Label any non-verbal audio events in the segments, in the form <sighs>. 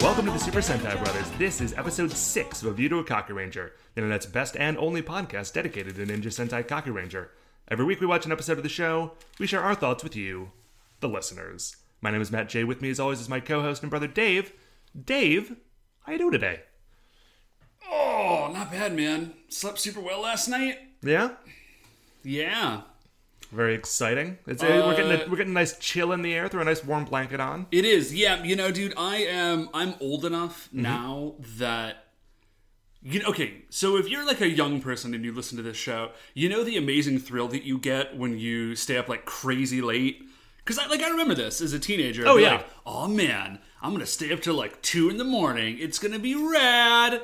Welcome to the Super Sentai Brothers. This is episode 6 of A View to a Kaku Ranger, the internet's best and only podcast dedicated to Ninja Sentai Kaku Ranger. Every week we watch an episode of the show, we share our thoughts with you, the listeners. My name is Matt J. With me, as always, is my co host and brother Dave. Dave, how you doing today? Oh, not bad, man. Slept super well last night. Yeah? Yeah. Very exciting. It's, uh, we're, getting a, Uh, we're getting a nice chill in the air, throw a nice warm blanket on. It is. Yeah, you know, dude, I am I'm old enough Mm-hmm. now that you know, okay, so if you're like a young person and you listen to this show, you know the amazing thrill that you get when you stay up like crazy late. Because I like I remember this as a teenager. I'd Oh, be yeah. like, oh man, I'm gonna stay up till like two in the morning. It's gonna be rad.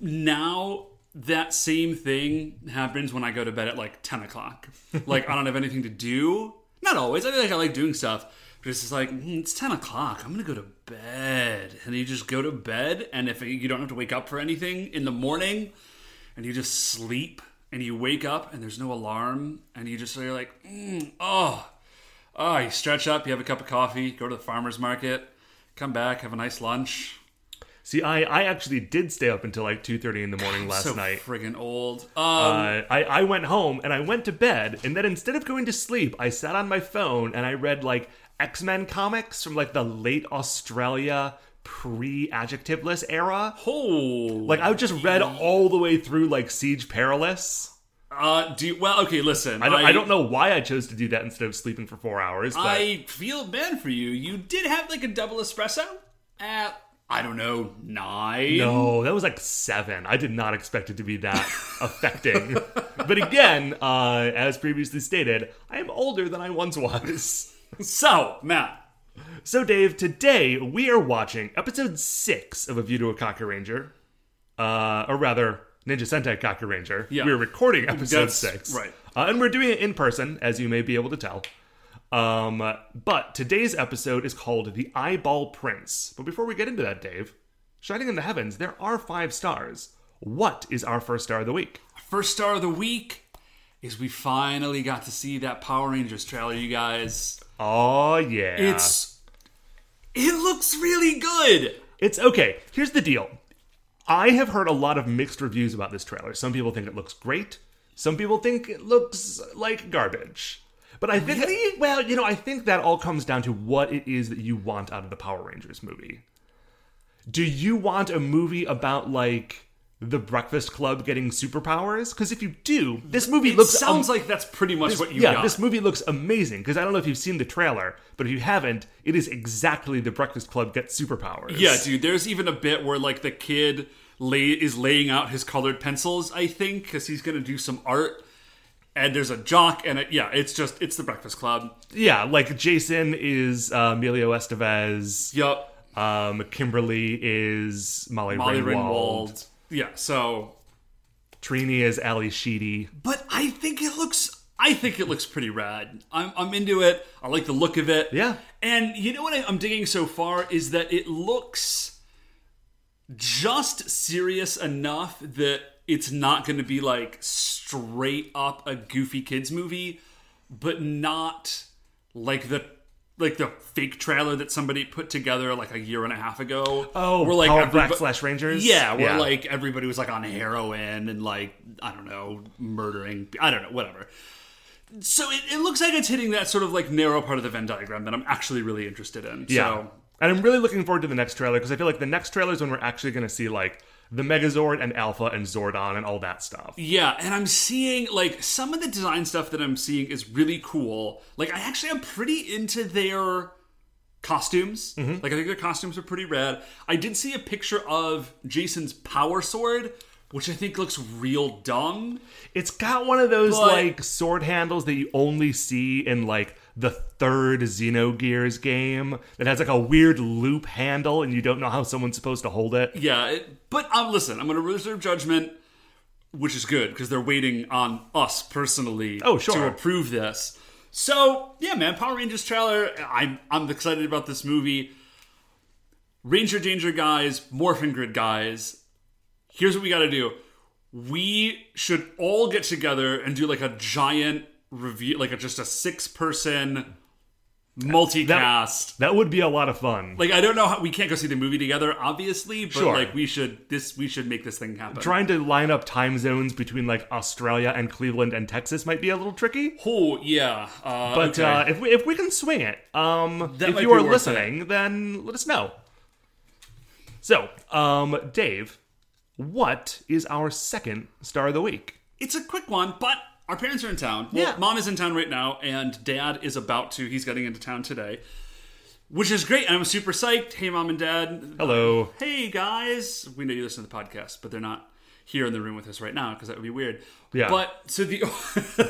Now that same thing happens when I go to bed at like ten o'clock. Like I don't have anything to do. Not always. I feel like I like doing stuff. But it's just like "Mm, it's ten o'clock. I'm gonna go to bed, and you just go to bed. And if you don't have to wake up for anything in the morning, and you just sleep, and you wake up, and there's no alarm, and you just you're like, mm, oh, oh, you stretch up, you have a cup of coffee, go to the farmer's market, come back, have a nice lunch. See, I, I actually did stay up until like 2.30 in the morning last so night. friggin' old. Um, Uh, I, I went home and I went to bed, and then instead of going to sleep, I sat on my phone and I read like X Men comics from like the late Australia pre adjectiveless era. oh, Like I just read all the way through like Siege Perilous. Uh, do you, well, okay. Listen, I don't, I, don't know why I chose to do that instead of sleeping for four hours. But I feel bad for you. You did have like a double espresso at I don't know nine. no, that was like seven. I did not expect it to be that <laughs> affecting. But again, uh, as previously stated, I am older than I once was. So Matt, So, Dave, today we are watching episode six of A View to a Kaku Ranger. Uh, or rather, Ninja Sentai Kaku Ranger. Yeah. We're recording episode That's six. right. Uh, and we're doing it in person, as you may be able to tell. Um, but today's episode is called The Eyeball Prince. But before we get into that, Dave, shining in the heavens, there are five stars. What is our first star of the week? first star of the week is we finally got to see that Power Rangers trailer. You guys, Oh, yeah. it's it looks really good. It's okay. Here's the deal. I have heard a lot of mixed reviews about this trailer. Some people think it looks great. Some people think it looks like garbage. But I think, well, you know, I think that all comes down to what it is that you want out of the Power Rangers movie. Do you want a movie about like the Breakfast Club getting superpowers? Because if you do, this movie It looks sounds like that's pretty much what you yeah, got. this movie looks amazing because I don't know if you've seen the trailer, but if you haven't, it is exactly the Breakfast Club gets superpowers. Yeah, dude. There's even a bit where like the kid lay is laying out his colored pencils. I think because he's gonna do some art. And there's a jock, and it, yeah, it's just it's the Breakfast Club. Yeah, like Jason is uh, Emilio Estevez. Yup, Um, Kimberly is Molly, Molly Ringwald. Ringwald. Yeah, so Trini is Ally Sheedy. but I think it looks I think it looks pretty rad. I'm I'm into it. I like the look of it. Yeah. And you know what I- I'm digging so far is that it looks just serious enough that it's not going to be like straight up a goofy kids movie, but not like the like the fake trailer that somebody put together like a year and a half ago. Oh, we're like everybo- Black Flash Rangers? Yeah, where Yeah. like everybody was like on heroin and like I don't know murdering. I don't know whatever. So it, it looks like it's hitting that sort of like narrow part of the Venn diagram that I'm actually really interested in. Yeah. So And I'm really looking forward to the next trailer because I feel like the next trailer is when we're actually going to see like the Megazord and Alpha and Zordon and all that stuff. Yeah, and I'm seeing like some of the design stuff that I'm seeing is really cool. Like I actually am pretty into their costumes. Mm-hmm. Like I think their costumes are pretty rad. I did see a picture of Jason's power sword, which I think looks real dumb. It's got one of those But- like sword handles that you only see in like the third Xenogears game that has like a weird loop handle and you don't know how someone's supposed to hold it. Yeah, it, but um, listen, I'm going to reserve judgment, which is good because they're waiting on us personally Oh, sure. to approve this. So yeah, man, Power Rangers trailer. I'm I'm excited about this movie. Ranger Danger guys, Morphin Grid guys. Here's what we got to do. We should all get together and do like a giant review, like a, just a six person multicast. That would be a lot of fun. like I don't know how we can't go see the movie together, obviously, but Sure. like we should this we should make this thing happen. Trying to line up time zones between like Australia and Cleveland and Texas might be a little tricky. Oh yeah, uh, But okay. uh, if we if we can swing it, um, That if you are listening, then let us know. So, um, Dave, what is our second star of the week? It's a quick one, but our parents are in town. Well, Yeah. mom is in town right now, and dad is about to. He's getting into town today, which is great. I'm super psyched. Hey, mom and dad. Hello. Hey, guys. We know you listen to the podcast, but they're not here in the room with us right now because that would be weird. Yeah. But so the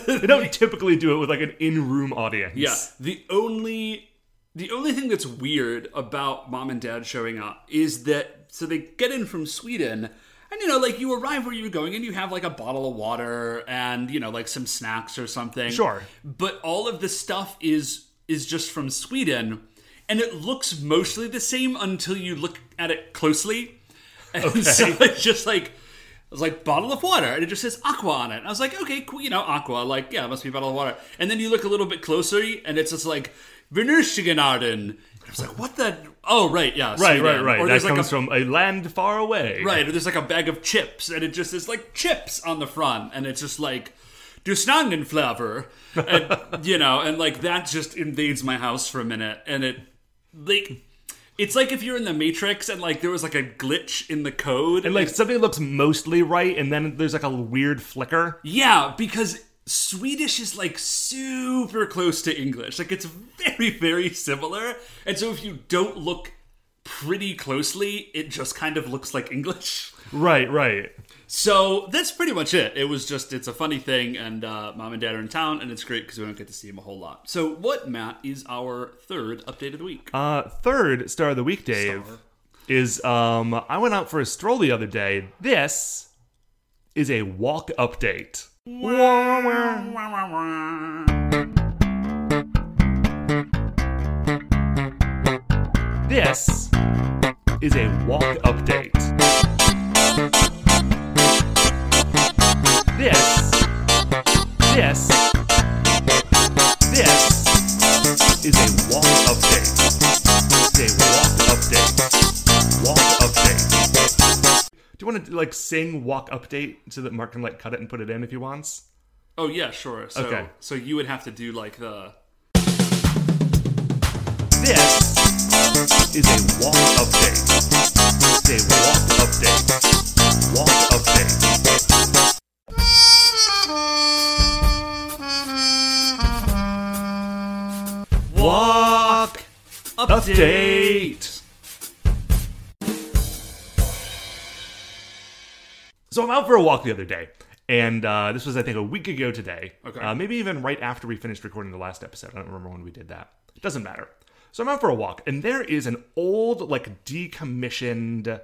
<laughs> They don't typically do it with like an in-room audience. yeah the only the only thing that's weird about mom and dad showing up is that so they get in from Sweden. And you know, like you arrive where you're going, and you have like a bottle of water and you know, like some snacks or something. Sure. but all of the stuff is is just from Sweden, and it looks mostly the same until you look at it closely. And <laughs> so it's just like it was like bottle of water, and it just says aqua on it. And I was like, okay, cool, you know, aqua, like yeah, it must be a bottle of water. And then you look a little bit closer, and it's just like Venustiganarden. I was like, what the? Oh, right, yeah, Right, Sweden. right, right. Or That like comes a, from a land far away. Right, or there's like a bag of chips, and it just is like chips on the front, and it's just like du flavor, and <laughs> you know, and like that just invades my house for a minute, and it like it's like if you're in the Matrix and like there was like a glitch in the code, And like something looks mostly right, and then there's like a weird flicker. yeah, because Swedish is like super close to English, like it's very very similar, and so if you don't look pretty closely, it just kind of looks like English. Right, right. So that's pretty much it. It was just it's a funny thing, and uh, mom and dad are in town, and it's great because we don't get to see them a whole lot. So what, Matt, is our third update of the week? Uh, third star of the week, Dave, Star. is um, I went out for a stroll the other day. This is a walk update. This is a walk update. This, this, this is a want to like sing walk update so that Mark can like cut it and put it in if he wants? Oh yeah, sure. So Okay. so you would have to do like the This is a walk update. It's a walk update. Walk update. Walk update. So I'm out for a walk the other day, and uh, this was I think a week ago today. Okay. Uh, maybe even right after we finished recording the last episode. I don't remember when we did that. It doesn't matter. So I'm out for a walk, and there is an old, like decommissioned.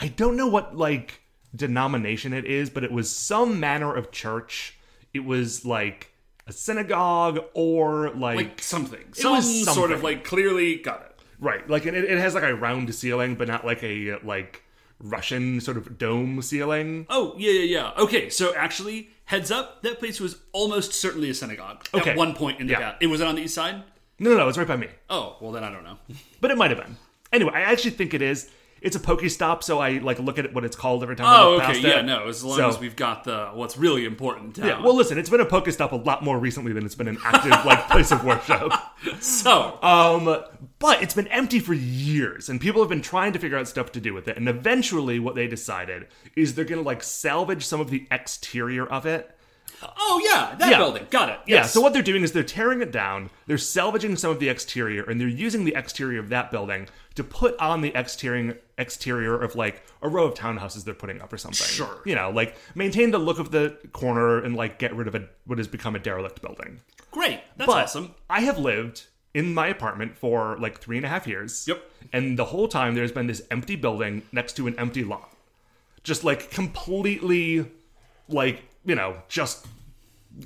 I don't know what like denomination it is, but it was some manner of church. It was like a synagogue or like, like something, It some was sort of something. like clearly got it. right, like and it, it has like a round ceiling, but not like a like Russian sort of dome ceiling. Oh yeah yeah yeah. Okay, so actually, heads up, that place was almost certainly a synagogue Okay. at one point in the Yeah. past. It was it on the east side. No, no, no, it's right by me. Oh well, then I don't know. But it might have been. Anyway, I actually think it is. It's a Pokestop, so I like look at what it's called every time. I Oh look okay, past yeah, it. no. As long So- as we've got the what's really important down. Yeah, well, listen, it's been a Pokestop a lot more recently than it's been an active like <laughs> place of worship. so Um, but it's been empty for years, and people have been trying to figure out stuff to do with it. And eventually, what they decided is they're gonna like salvage some of the exterior of it. oh yeah, that Yeah. building, got it. Yeah, so what they're doing is they're tearing it down, they're salvaging some of the exterior, and they're using the exterior of that building to put on the exterior exterior of like a row of townhouses they're putting up or something. Sure. You know, like maintain the look of the corner and like get rid of a what has become a derelict building. great. That's But awesome. I have lived in my apartment for like three and a half years. Yep. And the whole time there's been this empty building next to an empty lot. Just like completely like, you know, just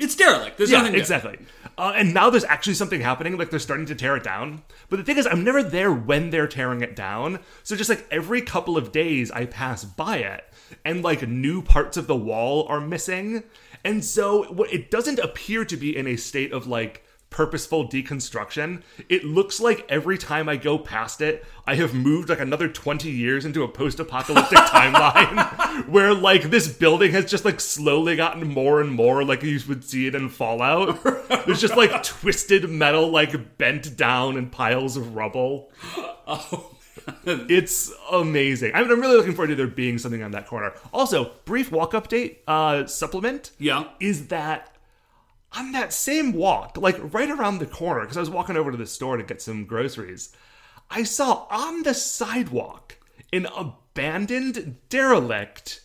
It's derelict. There's yeah, nothing. there. exactly. Uh, and now there's actually something happening, like they're starting to tear it down. But the thing is, I'm never there when they're tearing it down. So just like every couple of days, I pass by it, and like new parts of the wall are missing. And so what- it doesn't appear to be in a state of like purposeful deconstruction. It looks like every time I go past it, I have moved like another 20 years into a post apocalyptic <laughs> timeline where like this building has just like slowly gotten more and more like you would see it in Fallout. It's just like <laughs> twisted metal like bent down in piles of rubble. It's amazing. I mean, I'm really looking forward to there being something on that corner. Also, brief walk update uh, supplement Yeah. is that on that same walk, like right around the corner, because I was walking over to the store to get some groceries, I saw on the sidewalk an abandoned, derelict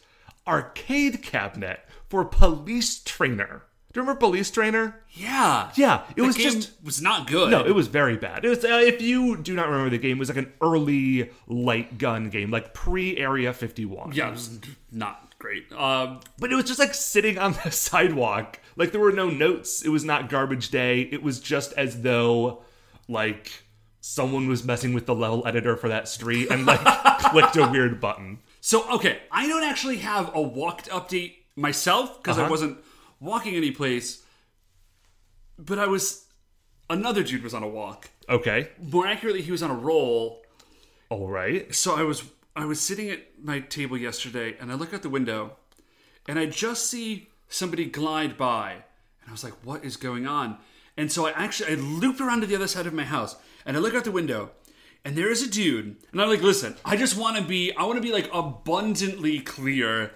arcade cabinet for Police Trainer. Do you remember Police Trainer? Yeah. Yeah, it was just was not good. no, it was very bad. It was uh, if you do not remember the game, it was like an early light gun game, like pre Area 51. Yeah, it was not great. Um, But it was just like sitting on the <laughs> sidewalk. Like there were no notes. It was not garbage day. It was just as though like someone was messing with the level editor for that street and like <laughs> clicked a weird button. so okay, I don't actually have a walked update myself because I Uh-huh. wasn't walking any place. But I was another dude was on a walk. Okay. More accurately, he was on a roll. All right. So I was I was sitting at my table yesterday and I look out the window and I just see somebody glide by and I was like, what is going on? And so I actually I looped around to the other side of my house and I look out the window and there is a dude and I'm like, listen, I just want to be I want to be like abundantly clear.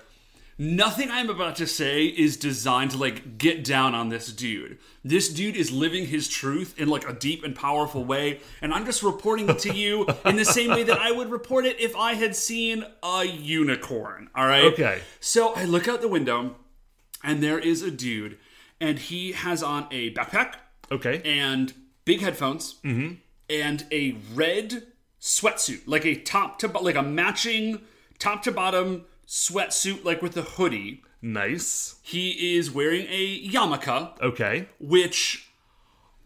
Nothing I'm about to say is designed to like get down on this dude. This dude is living his truth in like a deep and powerful way, and I'm just reporting it to <laughs> you in the same way that I would report it if I had seen a unicorn. All right. Okay. So I look out the window, and there is a dude, and he has on a backpack Okay. and big headphones mm-hmm. and a red sweatsuit, like a top to like a matching top to bottom sweatsuit, like with a hoodie. Nice. He is wearing a yarmulke, Okay. which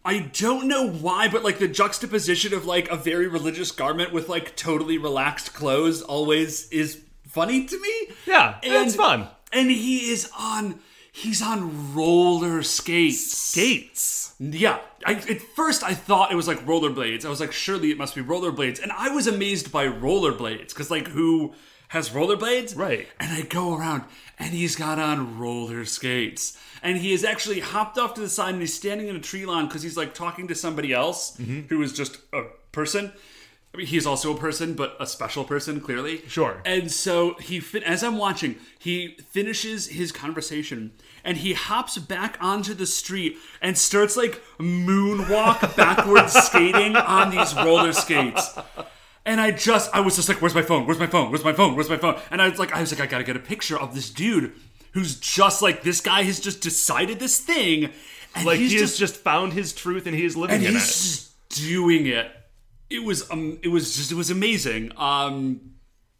I don't know why, but like the juxtaposition of like a very religious garment with like totally relaxed clothes always is funny to me. Yeah, And- that's fun. And he is on he's on roller skates. Gates. Yeah, I, at first I thought it was like rollerblades. I was like, surely it must be rollerblades, and I was amazed by rollerblades because like who has rollerblades? Right. And I go around, and he's got on roller skates, and he has actually hopped off to the side, and he's standing in a tree lawn because he's like talking to somebody else Mm-hmm. who is just a person. I mean, he's also a person, but a special person, clearly. Sure. And so he, fin- as I'm watching, he finishes his conversation and he hops back onto the street and starts like moonwalk <laughs> backwards skating on these roller skates. And I just, I was just like, "Where's my phone? Where's my phone? Where's my phone? Where's my phone?" And I was like, I was like, I gotta get a picture of this dude who's just like this guy has just decided this thing, and Like he's he just has just found his truth and he is living and in he's just doing it. It was um, it was just it was amazing. Um,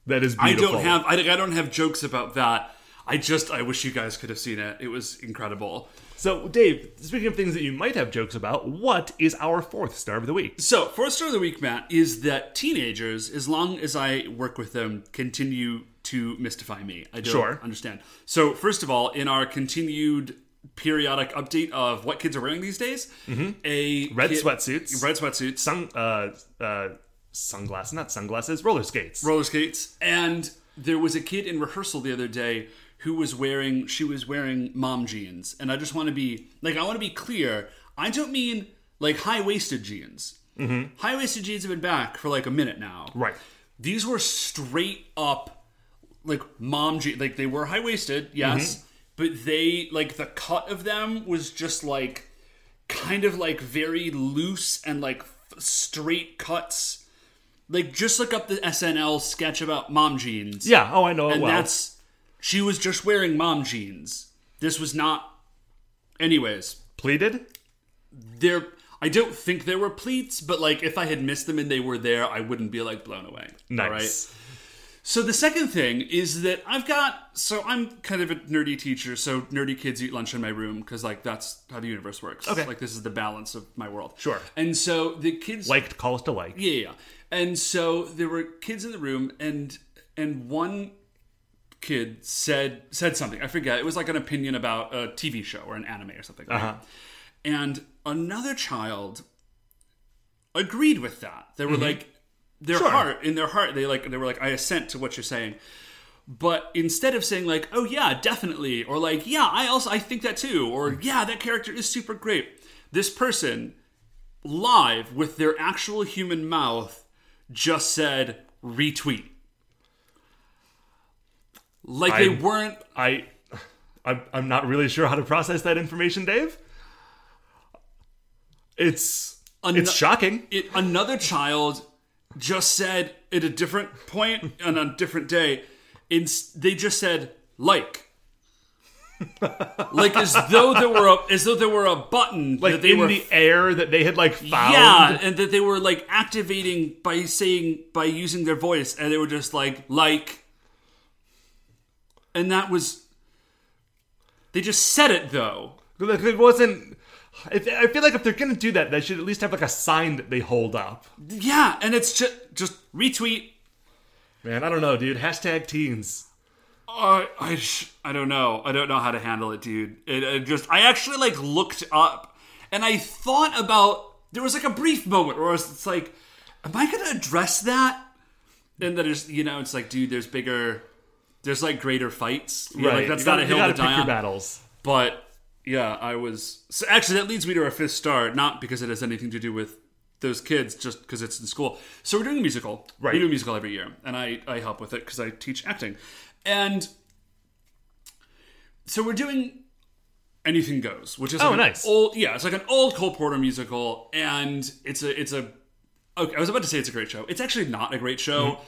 That is I don't have I, I don't have jokes about that. I just I wish you guys could have seen it. It was incredible. So, Dave, speaking of things that you might have jokes about, what is our fourth star of the week? So, fourth star of the week, Matt, is that teenagers, as long as I work with them, continue to mystify me. I don't Sure. understand. So, first of all, in our continued periodic update of what kids are wearing these days, a Mm-hmm. Red kid- sweatsuits. red sweatsuits, Sun, uh, uh, sunglasses, not sunglasses, roller skates. roller skates, and there was a kid in rehearsal the other day who was wearing she was wearing mom jeans, and I just want to be like I want to be clear. I don't mean like high waisted jeans. Mm-hmm. High waisted jeans have been back for like a minute now. right. These were straight up like mom jeans. Like they were high waisted, yes, but they like the cut of them was just like kind of like very loose and like f- straight cuts. Like just look up the SNL sketch about mom jeans. Yeah. Oh, I know it and well. that's she was just wearing mom jeans. This was not. Anyways, Pleated? there. I don't think there were pleats, but like if I had missed them and they were there, I wouldn't be like blown away. Nice. All right. So the second thing is that I've got so I'm kind of a nerdy teacher, so nerdy kids eat lunch in my room because like that's how the universe works. Okay. like this is the balance of my world. Sure. And so the kids liked to call us to like. yeah, yeah. And so there were kids in the room, and and one kid said said something. I forget. It was like an opinion about a TV show or an anime or something. right? Uh-huh. And another child agreed with that. They were like their Sure. heart in their heart. They like they were like I assent to what you're saying. But instead of saying like, "Oh yeah, definitely," or like, "Yeah, I also I think that too," or "Yeah, that character is super great," this person live with their actual human mouth just said retweet. Like they weren't I, I'm, I'm not really sure how to process that information, Dave. It's Ano- it's shocking. it, another child just said at a different point on a different day, it's, they just said like, like as though there were a, as though there were a button Like that they in were the air that they had like found. yeah, and that they were like activating by saying by using their voice, and they were just like like, and that was. They just said it though. Like, it wasn't. If, I feel like if they're gonna do that, they should at least have like a sign that they hold up. Yeah, and it's just just retweet Man, I don't know, dude. Hashtag teens. I I sh- I don't know. I don't know how to handle it, dude. It, it just I actually like looked up and I thought about. There was like a brief moment where was, it's like, am I going to address that? And then there's you know it's like, dude, there's bigger, there's like greater fights. You know, like that's you not gotta, a hill to pick die your on. battles. But yeah, I was. So actually, that leads me to our fifth star, not because it has anything to do with those kids, just because it's in school. So we're doing a musical. Right. We do a musical every year, and I, I help with it because I teach acting. And so we're doing Anything Goes, which is Oh, like nice. old yeah, it's like an old Cole Porter musical, and it's a it's a okay. I was about to say it's a great show. It's actually not a great show. Mm-hmm.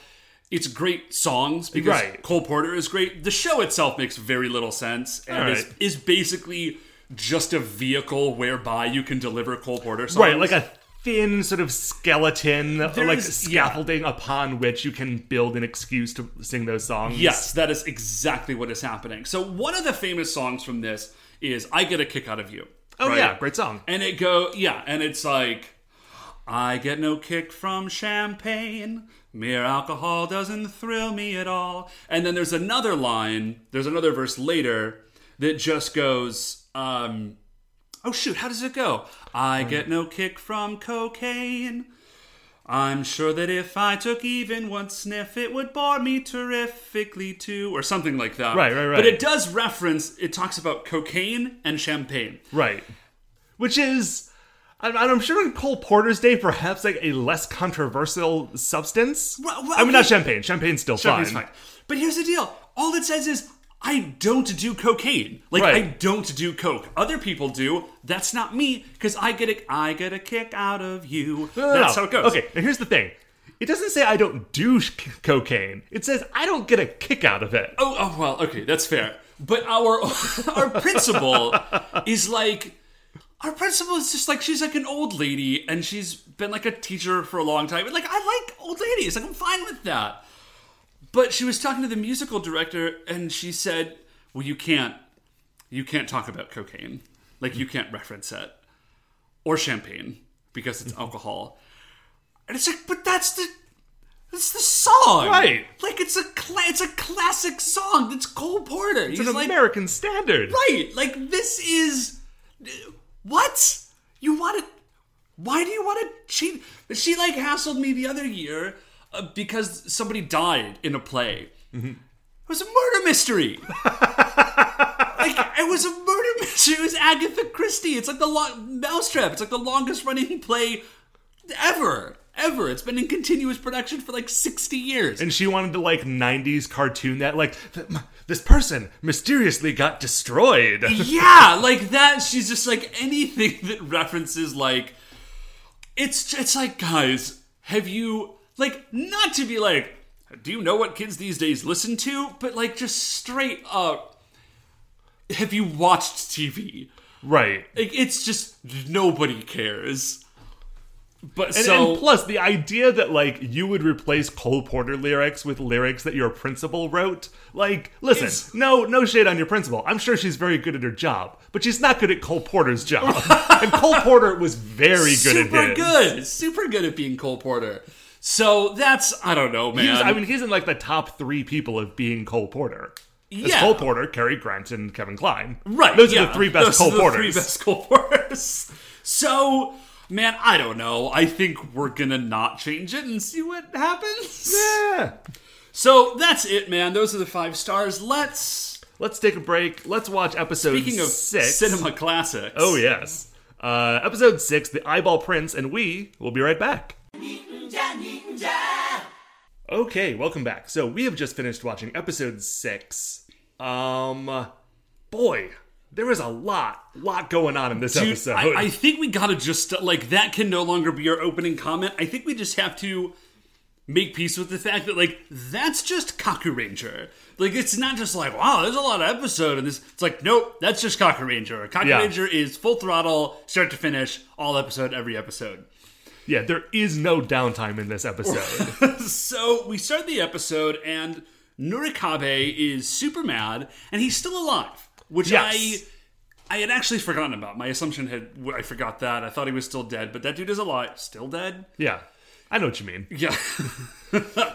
It's great songs because. Right. Cole Porter is great. The show itself makes very little sense and All is, is basically just a vehicle whereby you can deliver Cole Porter songs. Right, like a thin sort of skeleton, like There's- yeah. scaffolding upon which you can build an excuse to sing those songs. Yes, that is exactly what is happening. So one of the famous songs from this is "I Get a Kick Out of You." Oh right? yeah, great song. And it go yeah, and it's like I get no kick from champagne. Mere alcohol doesn't thrill me at all. And then there's another line, there's another verse later that just goes, um, oh shoot, how does it go? I get no kick from cocaine. I'm sure that if I took even one sniff, it would bore me terrifically too, or something like that. Right, right, right. But it does reference, it talks about cocaine and champagne. Right. Which is, I'm, I'm sure in Cole Porter's day, perhaps like a less controversial substance. Well, well, I mean, not champagne. Champagne's still Champagne's fine. fine. But here's the deal. All it says is, I don't do cocaine. Like Right. I don't do coke. Other people do. That's not me because I get a I get a kick out of you. No, no, That's no. how it goes. Okay, and here's the thing. It doesn't say I don't do sh- cocaine. It says I don't get a kick out of it. Oh, oh well, okay, that's fair. But our <laughs> our principal is like our principal is just like she's like an old lady and she's been like a teacher for a long time. And like I like old ladies. Like I'm fine with that. But she was talking to the musical director and she said, "Well, you can't you can't talk about cocaine. Like you can't reference it or champagne because it's <laughs> alcohol." And it's like, "But that's the that's the song." Right. Like it's a cla- it's a classic song. It's Cole Porter. It's He's an like American standard. right. Like this is what you want to. Why do you want to cheat? She like hassled me the other year uh, because somebody died in a play. Mm-hmm. It was a murder mystery. <laughs> like it was a murder mystery. It was Agatha Christie. It's like the long Mousetrap. It's like the longest running play ever. Ever. It's been in continuous production for like 60 years. And she wanted to like 90s cartoon that like this person mysteriously got destroyed. <laughs> yeah, like that. She's just like anything <laughs> that references like it's it's like guys, have you like not to be like do you know what kids these days listen to? But like just straight up have you watched TV? right. Like it's just nobody cares. But And, so and plus, the idea that like you would replace Cole Porter lyrics with lyrics that your principal wrote, like, listen, no, no shade on your principal. I'm sure she's very good at her job, but she's not good at Cole Porter's job. <laughs> and Cole Porter was very good super at good, super good at being Cole Porter. So that's I don't know, man. Was, I mean, he's in like the top three people of being Cole Porter. It's Yeah. Cole Porter, Cary Grant, and Kevin Kline. Right. Those are the three best Those Cole are the Porters. Three best Cole Porters. <laughs> So, man, I don't know. I think we're gonna not change it and see what happens. Yeah. So that's it, man. Those are the five stars. Let's. Let's take a break. Let's watch episode Speaking of six. cinema classics. Oh yes. Uh, episode six, The Eyeball Prince, and we will be right back. Ninja, ninja. Okay, welcome back. So we have just finished watching episode six. Um, boy, there was a lot, lot going on in this Dude, episode. I, I think we gotta just like that can no longer be our opening comment. I think we just have to make peace with the fact that like that's just Kaku Ranger. Like it's not just like wow, there's a lot of episode and this. It's like nope, that's just Kaku Ranger. Kaku Yeah. Ranger is full throttle, start to finish, all episode, every episode. yeah, there is no downtime in this episode. <laughs> <laughs> So we start the episode and Nurikabe is super mad and he's still alive, which Yes. I I had actually forgotten about. My assumption had I forgot that. I thought he was still dead, but that dude is alive. Still dead? yeah, I know what you mean. Yeah. <laughs>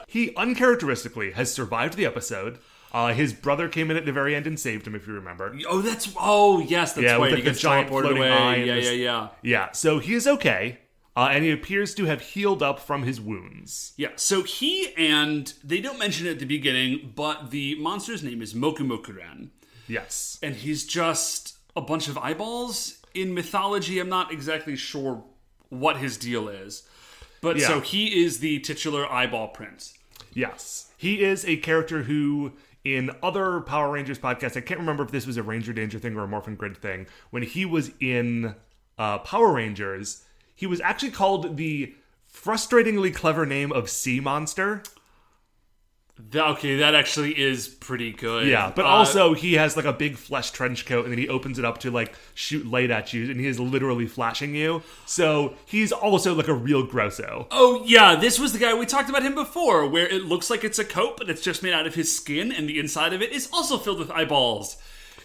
He uncharacteristically has survived the episode. Uh, his brother came in at the very end and saved him, if you remember. oh, that's oh yes, that's Yeah, with, right. like, he the gets giant floating away. eye Yeah, this- yeah, yeah. Yeah, so he is okay, uh, and he appears to have healed up from his wounds. Yeah, so he and they don't mention it at the beginning, but the monster's name is Mokumokuren. Yes. and he's just a bunch of eyeballs in mythology i'm not exactly sure what his deal is but Yeah. so he is the titular eyeball prince Yes. He is a character who, in other Power Rangers podcasts, I can't remember if this was a Ranger Danger thing or a Morphin Grid thing, when he was in uh, Power Rangers, he was actually called the frustratingly clever name of See Monster. Okay that actually is pretty good Yeah, but Uh, also he has like a big flesh trench coat, and then he opens it up to like shoot light at you, and he is literally flashing you. So he's also like a real grosso. oh yeah this was the guy we talked about him before where it looks like it's a coat but it's just made out of his skin and the inside of it is also filled with eyeballs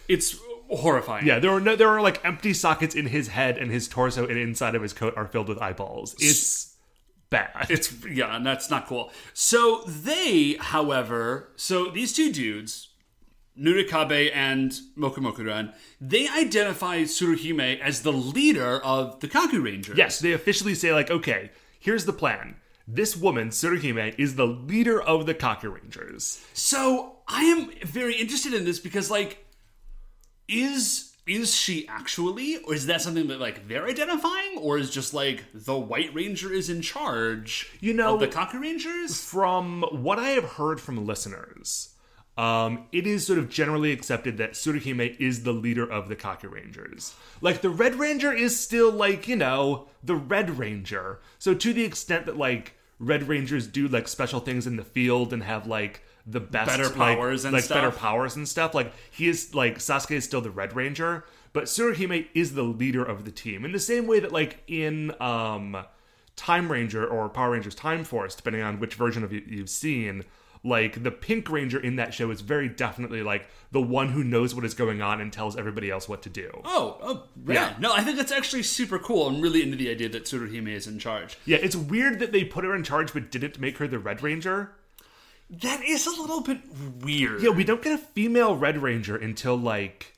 it's horrifying Yeah, there are no, there are like empty sockets in his head, and his torso and inside of his coat are filled with eyeballs. It's bad. <laughs> It's yeah, and that's not cool. So they, however, so these two dudes, Nurikabe and Mokumokuren, they identify Tsuruhime as the leader of the Kaku Rangers. yes, they officially say like, okay, here's the plan. This woman, Tsuruhime, is the leader of the Kaku Rangers. So I am very interested in this because, like, is is she actually, or is that something that like they're identifying, or is just like the White Ranger is in charge? You know- of the Kaku Rangers. From what I have heard from listeners, um, it is sort of generally accepted that Tsuruhime is the leader of the Kaku Rangers. Like the Red Ranger is still like you know the Red Ranger. So to the extent that like Red Rangers do like special things in the field and have like the best Better like- powers and like better stuff. powers and stuff. Like he is like Sasuke is still the Red Ranger, but Tsuruhime is the leader of the team in the same way that like in um Time Ranger or Power Rangers Time Force, depending on which version of it you've seen. Like the Pink Ranger in that show is very definitely like the one who knows what is going on and tells everybody else what to do. Oh, oh, yeah. Yeah. No, I think that's actually super cool. I'm really into the idea that Tsuruhime is in charge. Yeah, it's weird that they put her in charge but didn't make her the Red Ranger. That is a little bit weird. Yeah, we don't get a female Red Ranger until like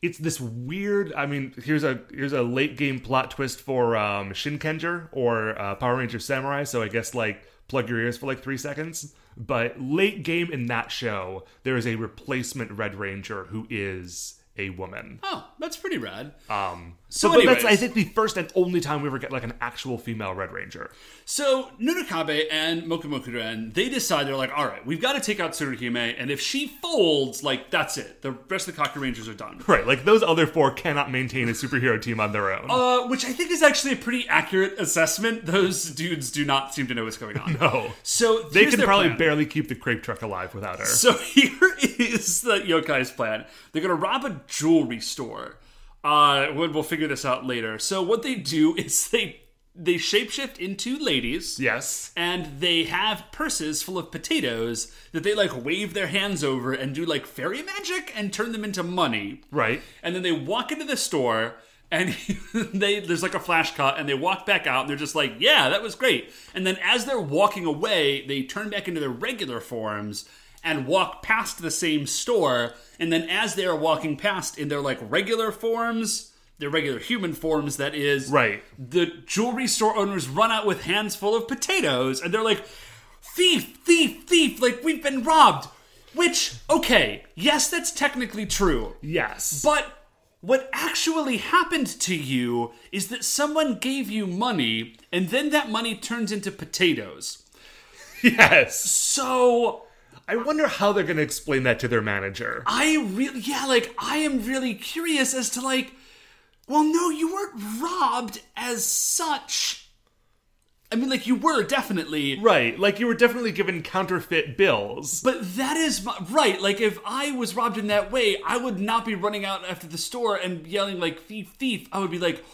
it's this weird. I mean, here's a here's a late game plot twist for um, Shinkenger or uh, Power Ranger Samurai. So I guess like plug your ears for like three seconds. But late game in that show, there is a replacement Red Ranger who is a woman. Oh, that's pretty rad. Um, So so, but that's I think the first and only time we ever get like an actual female Red Ranger. So Nurikabe and Mokumokuren, they decide they're like, all right, we've got to take out Tsuruhime, and if she folds, like that's it. The rest of the Kaku Rangers are done. Right, like those other four cannot maintain a superhero team on their own. Uh, which I think is actually a pretty accurate assessment. Those dudes do not seem to know what's going on. <laughs> no. So They can probably plan. barely keep the crepe truck alive without her. So <laughs> here is the yokai's plan. They're gonna rob a jewelry store. Uh, we'll we'll figure this out later. So what they do <laughs> is they they shapeshift into ladies. Yes. And they have purses full of potatoes that they like wave their hands over and do like fairy magic and turn them into money. Right. And then they walk into the store and <laughs> they there's like a flash cut and they walk back out and they're just like, "Yeah, that was great." And then as they're walking away, they turn back into their regular forms and walk past the same store. And then as they are walking past in their like regular forms, their regular human forms that is, Right. the jewelry store owners run out with hands full of potatoes and they're like, "Thief, thief, thief, like we've been robbed." Which, okay, yes, that's technically true. Yes. But what actually happened to you is that someone gave you money and then that money turns into potatoes. <laughs> yes. So I wonder how they're going to explain that to their manager. I really, yeah, like, I am really curious as to, like, well, no, you weren't robbed as such. I mean, like, you were definitely. Right. Like you were definitely given counterfeit bills. But that is my, right. Like, if I was robbed in that way, I would not be running out after the store and yelling, like, thief, thief. I would be like,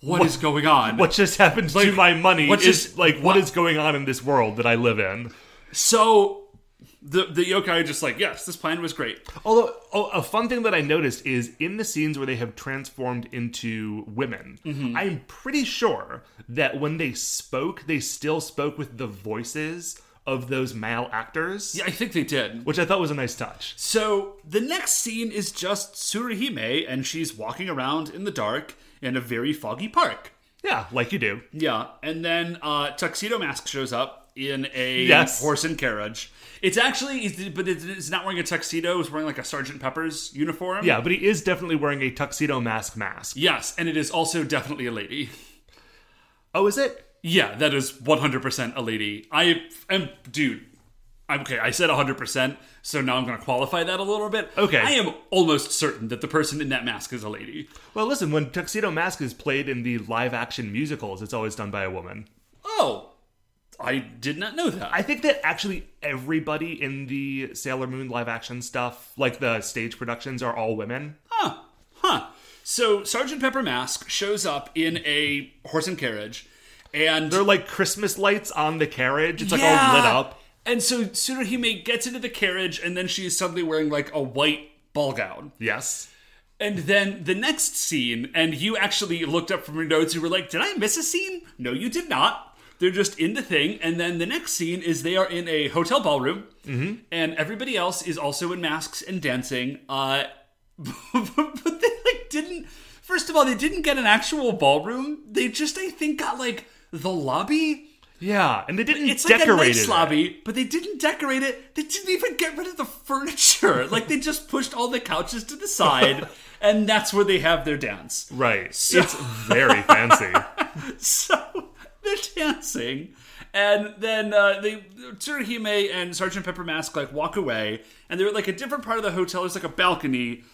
what is going on? What just happened to my money? what is just- like what what- is going on in this world that I live in? So the the yokai are just like, yes, this plan was great. Although oh, a fun thing that I noticed is in the scenes where they have transformed into women, Mm-hmm. I'm pretty sure that when they spoke, they still spoke with the voices of those male actors, Yeah, I think they did. which I thought was a nice touch. So the next scene is just Tsuruhime, and she's walking around in the dark in a very foggy park. Yeah, like you do. Yeah, and then uh, Tuxedo Mask shows up in a Yes. horse and carriage. It's actually, it's- but it's- it's not wearing a tuxedo. It's wearing like a Sergeant Pepper's uniform. Yeah, but he is definitely wearing a tuxedo mask mask. Yes, and it is also definitely a lady. Oh, is it? Yeah, that is 100% a lady. I am, dude. I'm okay. I said 100%, so now I'm going to qualify that a little bit. Okay. I am almost certain that the person in that mask is a lady. Well, listen, when Tuxedo Mask is played in the live action musicals, it's always done by a woman. Oh, I did not know that. I think that actually everybody in the Sailor Moon live action stuff, like the stage productions, are all women. Huh. Huh. So Sergeant Pepper Mask shows up in a horse and carriage, and They're like Christmas lights on the carriage. It's like Yeah. all lit up. And so Tsuruhime gets into the carriage, and then she is suddenly wearing like a white ball gown. Yes. And then the next scene, and you actually looked up from your notes, you were like, Did I miss a scene? No, you did not. They're just in the thing. And then the next scene is they are in a hotel ballroom, and everybody else is also in masks and dancing. Uh, <laughs> but they like didn't. First of all, they didn't get an actual ballroom. They just, I think, got like the lobby. Yeah, and they didn't It's like a decorate nice it. lobby, but they didn't decorate it. They didn't even get rid of the furniture. <laughs> like they just pushed all the couches to the side, <laughs> and that's where they have their dance. Right. it's very fancy. So they're dancing, and then uh, they Tsuruhime and Sergeant Pepper Mask like walk away, and they're at like a different part of the hotel. There's like a balcony,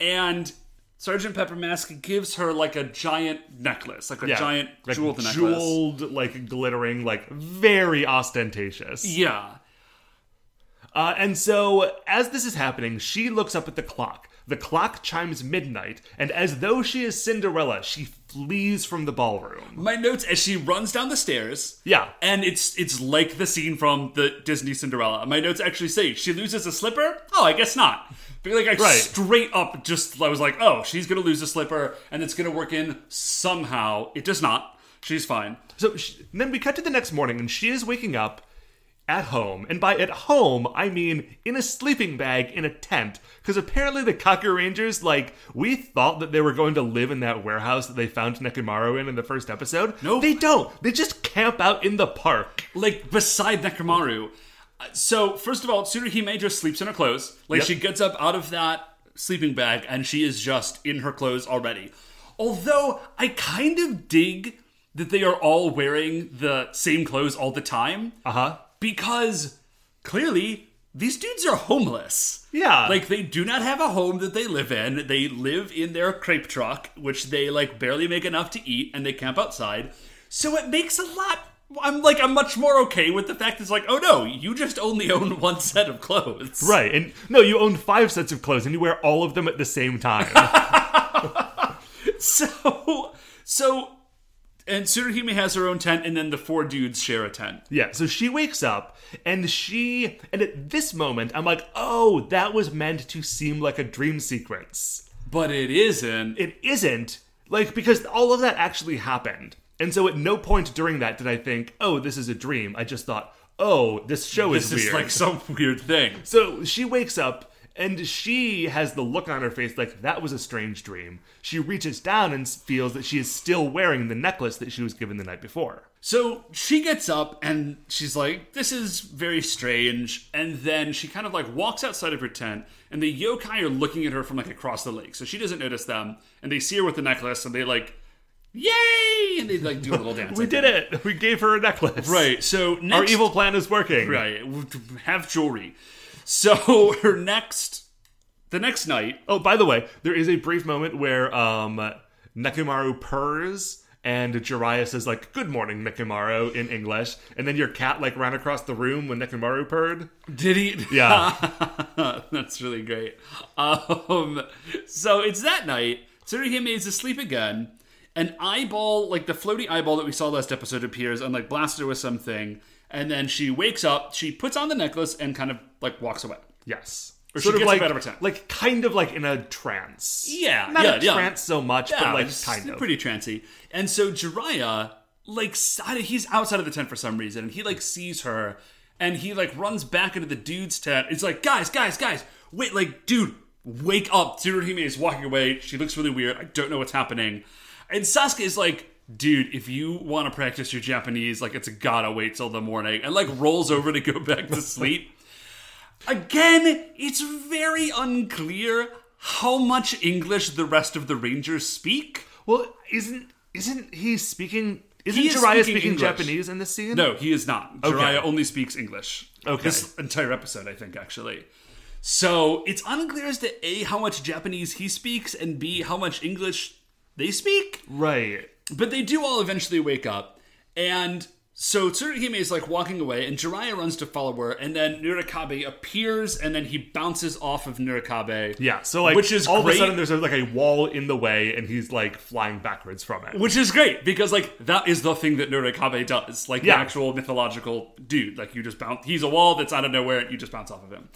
and Sergeant Pepper Mask gives her like a giant necklace, like a Yeah. giant like jeweled necklace. Jeweled, like glittering, like very ostentatious. Yeah. Uh, and so, as this is happening, she looks up at the clock. The clock chimes midnight, and as though she is Cinderella, she flees from the ballroom. My notes as she runs down the stairs. Yeah. And it's it's like the scene from the Disney Cinderella. My notes actually say she loses a slipper. Oh, I guess not. But like I Right. straight up just I was like, oh, she's gonna lose a slipper and it's gonna work in somehow. It does not. She's fine. So she, then we cut to the next morning, and she is waking up at home. And by at home, I mean in a sleeping bag in a tent. Because apparently the Kaku Rangers, like, we thought that they were going to live in that warehouse that they found Nekomaru in in the first episode. Nope. They don't. They just camp out in the park. Like beside Nekomaru. Uh, So first of all, Tsuruhime just sleeps in her clothes. Like Yep. she gets up out of that sleeping bag and she is just in her clothes already. Although I kind of dig that they are all wearing the same clothes all the time. Uh huh. Because clearly these dudes are homeless. Yeah. Like they do not have a home that they live in. They live in their crepe truck, which they like barely make enough to eat, and they camp outside. So it makes a lot. I'm like I'm much more okay with the fact it's like, oh no, you just only own <laughs> one set of clothes. Right. And no, you own five sets of clothes and you wear all of them at the same time. <laughs> So so and Tsuruhime has her own tent, and then the four dudes share a tent. Yeah, so she wakes up and she and at this moment I'm like, "Oh, that was meant to seem like a dream sequence." But it isn't. It isn't. Like because all of that actually happened. And so at no point during that did I think, "Oh, this is a dream." I just thought, "Oh, this show is this weird." is like some weird thing. So she wakes up and she has the look on her face like that was a strange dream. She reaches down and feels that she is still wearing the necklace that she was given the night before. So she gets up and she's like, This is very strange. And then she kind of like walks outside of her tent, and the yokai are looking at her from like across the lake. So she doesn't notice them, and they see her with the necklace, and they like, Yay! And they like do a little <laughs> dance. We did it. We gave her a necklace. Right. So next, Our evil plan is working. Right. Have jewelry. So <laughs> her next, the next night, Oh, by the way, there is a brief moment where um, Nekomaru purrs and Jiraiya says like "Good morning, Nekomaru" in English, and then your cat like ran across the room when Nekomaru purred. did he? Yeah, <laughs> That's really great. Um, so it's that night. Tsuruhime is asleep again. An eyeball, like the floaty eyeball that we saw last episode, appears and like blasts her with something. And then she wakes up. She puts on the necklace and kind of like walks away. yes. Or sort she of gets like out of her tent. like kind of like in a trance. Yeah, not yeah, a yeah. trance so much, Yeah, but like kind of. pretty trancy. And so Jiraiya, like, he's outside of the tent for some reason, and he like sees her, and he like runs back into the dude's tent. It's like, guys, guys, guys, wait, like, dude, wake up! Tsuruhime is walking away. She looks really weird. I don't know what's happening. And Sasuke is like. Dude, if you want to practice your Japanese, like it's gotta wait till the morning, and like rolls over to go <laughs> back to sleep. Again, it's very unclear how much English the rest of the Rangers speak. Well, isn't isn't he speaking? Isn't He is Jiraiya speaking speaking, English. Japanese in this scene? No, he is not. Jiraiya only speaks English. Okay. This entire episode, I think, actually. So it's unclear as to A, how much Japanese he speaks, and B, how much English they speak. Right. But they do all eventually wake up. And so Tsuruhime is like walking away, and Jiraiya runs to follow her, and then Nurikabe appears, and then he bounces off of Nurikabe. Yeah. So like, Which is all great. of a sudden there's a, like a wall in the way, and he's like flying backwards from it. Which is great because like that is the thing that Nurikabe does. Like Yeah. the actual mythological dude. Like you just bounce he's a wall that's out of nowhere and you just bounce off of him.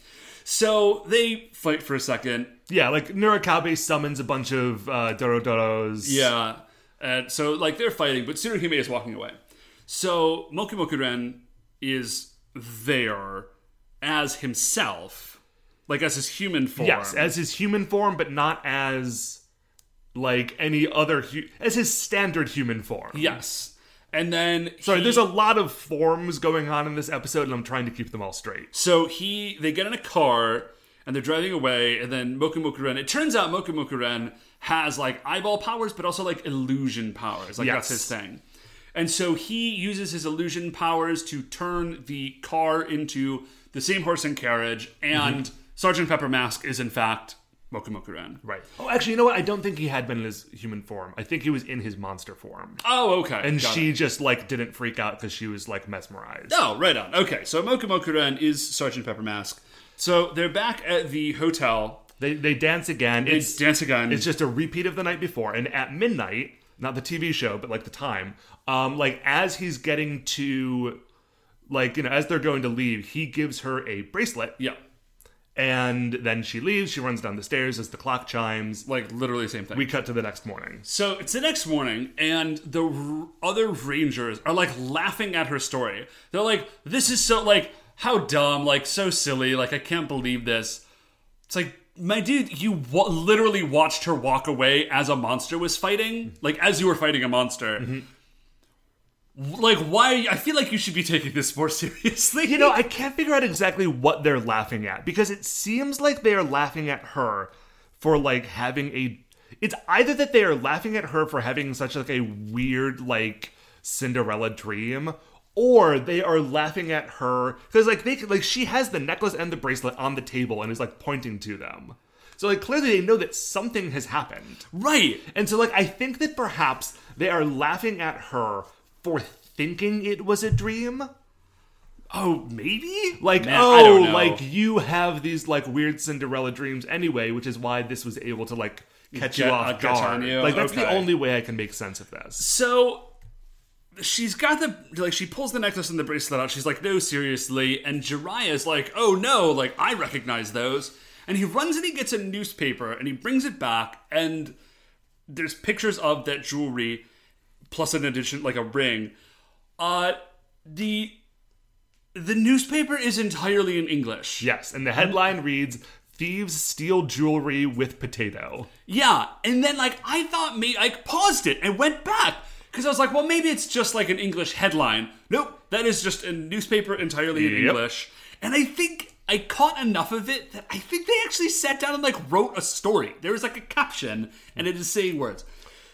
So they fight for a second. Yeah, like Nurikabe summons a bunch of uh, Dorodoros. Yeah. And so like they're fighting, but Tsuruhime is walking away. So Mokumokuren is there as himself. Like as his human form. Yes, as his human form, but not as like any other hu- as his standard human form. Yes. And then Sorry, he- there's a lot of forms going on in this episode, and I'm trying to keep them all straight. So he, they get in a car and they're driving away, and then Mokumokuren. It turns out Mokumokuren has like eyeball powers, but also like illusion powers. Like that's his thing. And so he uses his illusion powers to turn the car into the same horse and carriage, and mm-hmm. Sergeant Pepper Mask is in fact Mokumokuren. Right. Oh, actually, you know what? I don't think he had been in his human form. I think he was in his monster form, Oh, okay. and Got she it. just like didn't freak out because she was like mesmerized. Oh, right on. Okay, so Mokumokuren is Sergeant Pepper Mask. So they're back at the hotel. They they dance again. It's It's dance again. It's just a repeat of the night before. And at midnight, not the TV show, but like the time, um, like as he's getting to, like you know, as they're going to leave, he gives her a bracelet, yeah, and then she leaves. She runs down the stairs as the clock chimes. like literally the same thing. We cut to the next morning. So it's the next morning, and the r- other Rangers are like laughing at her story. They're like, "This is so like how dumb, like so silly, like I can't believe this." It's like, my dude, you wa- literally watched her walk away as a monster was fighting, mm-hmm. like as you were fighting a monster. Mm-hmm. Like, why? I feel like you should be taking this more <laughs> seriously. You know, I can't figure out exactly what they're laughing at because it seems like they are laughing at her for like having a. It's either that they are laughing at her for having such like a weird like Cinderella dream, or they are laughing at her because like they like she has the necklace and the bracelet on the table and is like pointing to them. So like clearly they know that something has happened. right? And so, like, I think that perhaps they are laughing at her for thinking it was a dream. Oh, maybe. Like, Man, oh, like you have these like weird Cinderella dreams anyway, which is why this was able to like catch Get- you uh, off catch guard. you? Like that's the only way I can make sense of this. So she's got the like she pulls the necklace and the bracelet out. She's like, no, seriously. And Jiraiya's like, oh no, like I recognize those. And he runs and he gets a newspaper and he brings it back and there's pictures of that jewelry plus an addition like a ring. Uh the the newspaper is entirely in English. Yes, and the headline reads Thieves steal jewelry with potato. Yeah, and then like I thought, me, I paused it and went back because I was like, well, maybe it's just like an English headline. Nope, that is just a newspaper entirely in Yep. English. And I think I caught enough of it that I think they actually sat down and like wrote a story. There was like a caption, and it is saying words.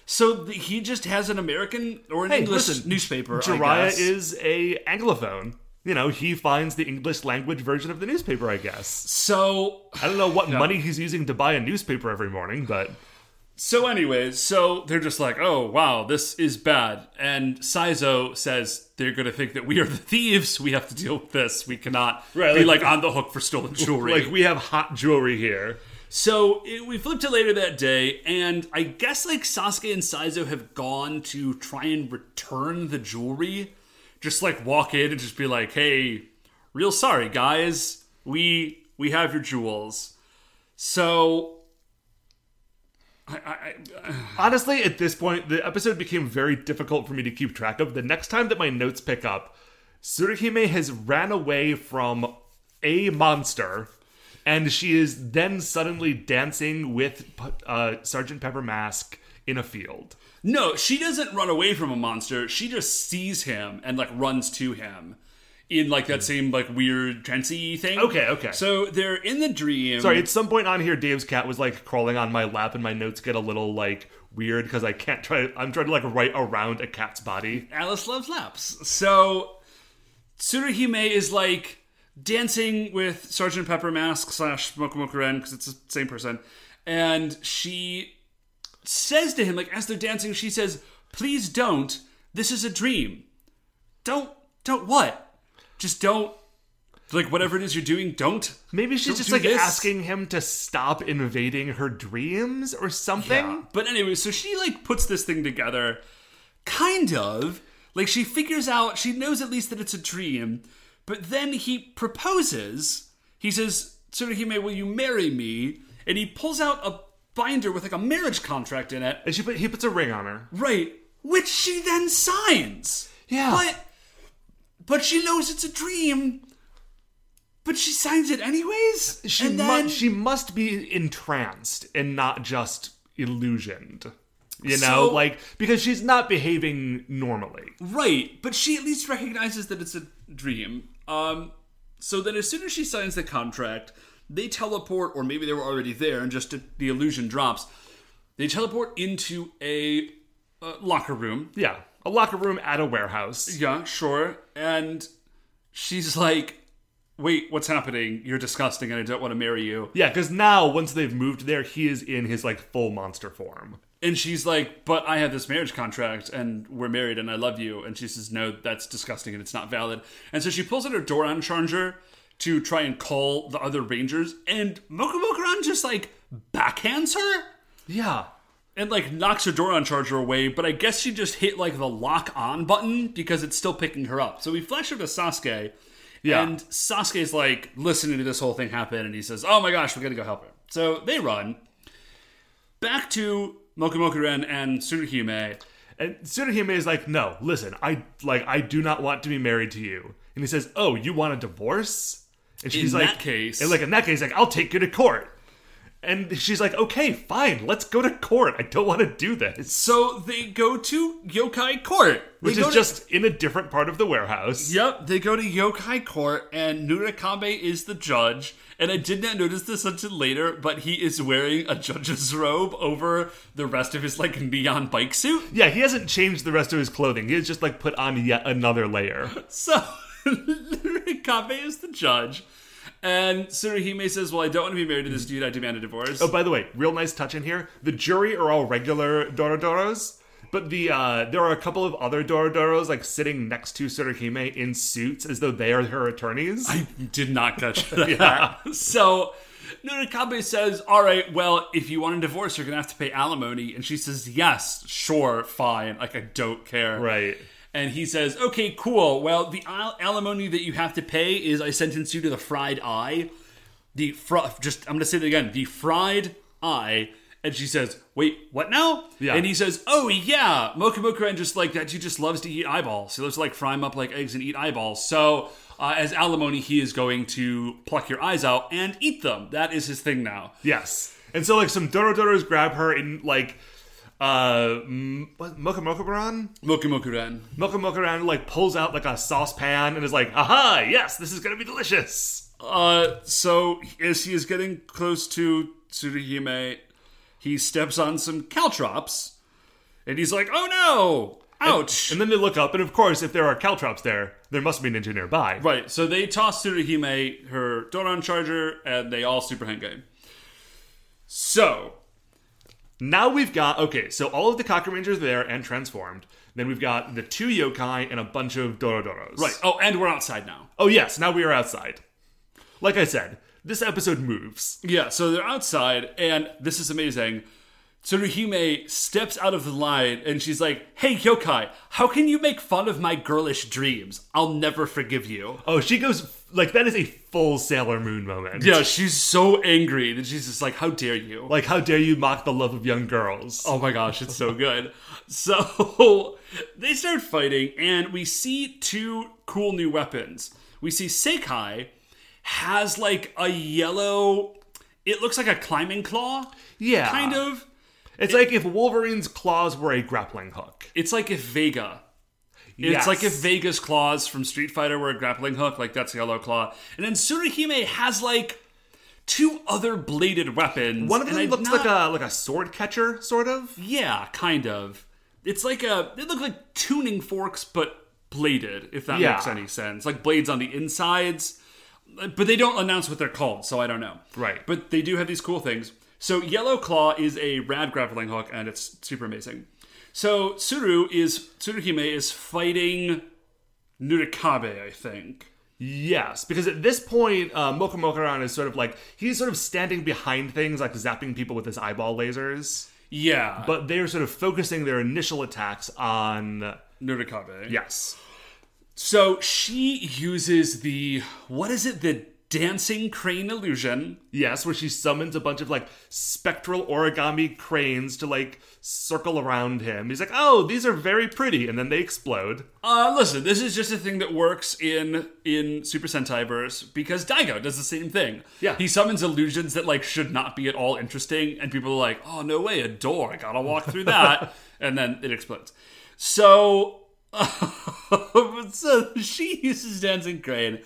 So th- he just has an American or an Hey, English listen, newspaper. Jiraiya is a anglophone. You know, he finds the English language version of the newspaper, I guess. so I don't know what money he's using to buy a newspaper every morning, but So, anyways, so they're just like, oh, wow, this is bad. And Saizo says they're going to think that we are the <laughs> thieves. We have to deal with this. We cannot Right, be like- like on the hook for stolen jewelry. like we have hot jewelry here. so it, we flipped to later that day, and I guess like Sasuke and Saizo have gone to try and return the jewelry. Just like walk in and just be like, hey, real sorry, guys. We we have your jewels. So. I, <sighs> I, Honestly, at this point, the episode became very difficult for me to keep track of. The next time that my notes pick up, Tsuruhime has ran away from a monster, and she is then suddenly dancing with uh, Sergeant Pepper Mask in a field. No, she doesn't run away from a monster. She just sees him and like runs to him in like that same like weird trancy thing. Okay, okay. So they're in the dream. Sorry, at some point on here, Dave's cat was like crawling on my lap, and my notes get a little like weird because I can't try. I'm trying to like write around a cat's body. Alice loves laps. So Tsuruhime is like dancing with Sergeant Pepper Mask slash Mokumokuren because it's the same person, and she says to him like as they're dancing, she says, "Please don't. This is a dream. Don't don't what? Just don't." Like whatever it is you're doing, don't. Maybe she's Don't just like this. asking him to stop invading her dreams or something. But anyway, so she like puts this thing together, kind of. Like she figures out, she knows at least that it's a dream, but then he proposes. He says, Tsuruhime, will you marry me? And he pulls out a binder with like a marriage contract in it. And she put, he puts a ring on her. Right. Which she then signs. Yeah. But but she knows it's a dream. But she signs it anyways. She and mu- she must be entranced and not just illusioned. You know, So- like because she's not behaving normally. Right, but she at least recognizes that it's a dream. Um, so then, as soon as she signs the contract, they teleport, or maybe they were already there, and just the illusion drops. They teleport into a uh, locker room. Yeah, a locker room at a warehouse. Yeah, sure. And she's like, "Wait, what's happening? You're disgusting, and I don't want to marry you." Yeah, because now once they've moved there, he is in his like full monster form. And she's like, "But I have this marriage contract, and we're married, and I love you." And she says, "No, that's disgusting, and it's not valid." And so she pulls out her Doron charger to try and call the other rangers, and Mokumokuren just like backhands her Yeah, and like knocks her Doron charger away. But I guess she just hit like the lock on button because it's still picking her up. So we flash her to Sasuke, Yeah. and Sasuke's like listening to this whole thing happen, and he says, "Oh my gosh, we gotta go help her." So they run back to Mokumokuren and Tsuruhime. and Tsuruhime is like, no, listen, I like I do not want to be married to you. And he says, oh, you want a divorce? And she's In like, that case- and like in that case, like I'll take you to court. And she's like, okay, fine, let's go to court. I don't want to do this. So they go to Yokai Court, Which is to- just in a different part of the warehouse. Yep, they go to Yokai Court, and Nurikabe is the judge. And I did not notice this until later, but he is wearing a judge's robe over the rest of his like neon bike suit. Yeah, he hasn't changed the rest of his clothing. He has just like put on yet another layer. <laughs> So <laughs> Nurikabe is the judge, and Tsuruhime says, "Well, I don't want to be married to this dude. I demand a divorce." Oh, by the way, real nice touch in here. The jury are all regular Dorodoros, but the uh, there are a couple of other Dorodoros like sitting next to Tsuruhime in suits as though they are her attorneys. I did not catch <laughs> that. So Nurikabe says, All right, well, if you want a divorce, you're going to have to pay alimony. And she says, Yes, sure, fine. Like, I don't care. Right. And he says, Okay, cool. Well, the al- alimony that you have to pay is I sentence you to the fried eye. The fr- just, I'm going to say it again the fried eye. And she says, Wait, what now? Yeah. And he says, Oh, yeah. Mocha Mokuren just like that. He just loves to eat eyeballs. He loves to like fry them up like eggs and eat eyeballs. So, uh, as alimony, he is going to pluck your eyes out and eat them. That is his thing now. Yes. And so like some Dorodoros grab her and like uh m- what Mocha Mocha Baran? Mocha Mokuren. Mocha Mocha like pulls out like a saucepan and is like, aha, yes, this is gonna be delicious. Uh, so as he is getting close to Tsuruhime, he steps on some caltrops, and he's like, "Oh no! Ouch!" And then they look up, and of course, if there are caltrops there, there must be an ninja nearby. right. So they toss Tsuruhime her Doron charger, and they all super henge. So Now we've got okay, so all of the Kaku Rangers are there and transformed. Then we've got the two yokai and a bunch of Dorodoros. right. Oh, and we're outside now. Oh yes, now we are outside. Like I said, this episode moves. Yeah. So they're outside, and this is amazing. Tsuruhime steps out of the line and she's like, Hey, yokai, how can you make fun of my girlish dreams? I'll never forgive you. Oh, she goes like that is a full Sailor Moon moment. Yeah, she's so angry that she's just like, "How dare you!" Like, how dare you mock the love of young girls? oh my gosh, it's so good. So <laughs> they start fighting, and we see two cool new weapons. We see Seikai has like a yellow. It looks like a climbing claw, yeah. kind of. It's like if Wolverine's claws were a grappling hook. It's like if Vega. It's Yes. like if Vega's claws from Street Fighter were a grappling hook, like that's yellow claw. And then Tsuruhime has like two other bladed weapons. One of them looks not- like a like a sword catcher, sort of. Yeah, kind of. It's like a. They look like tuning forks, but bladed. If that Yeah. makes any sense, like blades on the insides. But they don't announce what they're called, so I don't know. Right. But they do have these cool things. So Yellow Claw is a rad grappling hook, and it's super amazing. So Tsuru is Tsuruhime is fighting Nurikabe, I think. Yes, because at this point, uh, Mocha Mocharan is sort of like he's sort of standing behind things, like zapping people with his eyeball lasers. Yeah, But they're sort of focusing their initial attacks on Nurikabe. yes, So she uses the what is it? The dancing crane illusion. yes, where she summons a bunch of like spectral origami cranes to like circle around him. He's like, "Oh, these are very pretty," and then they explode. Uh, listen, this is just a thing that works in in Super Sentaiverse because Daigo does the same thing. Yeah. he summons illusions that like should not be at all interesting, and people are like, "Oh no way, a door! I gotta walk through that," <laughs> and then it explodes. So, <laughs> so she uses dancing crane,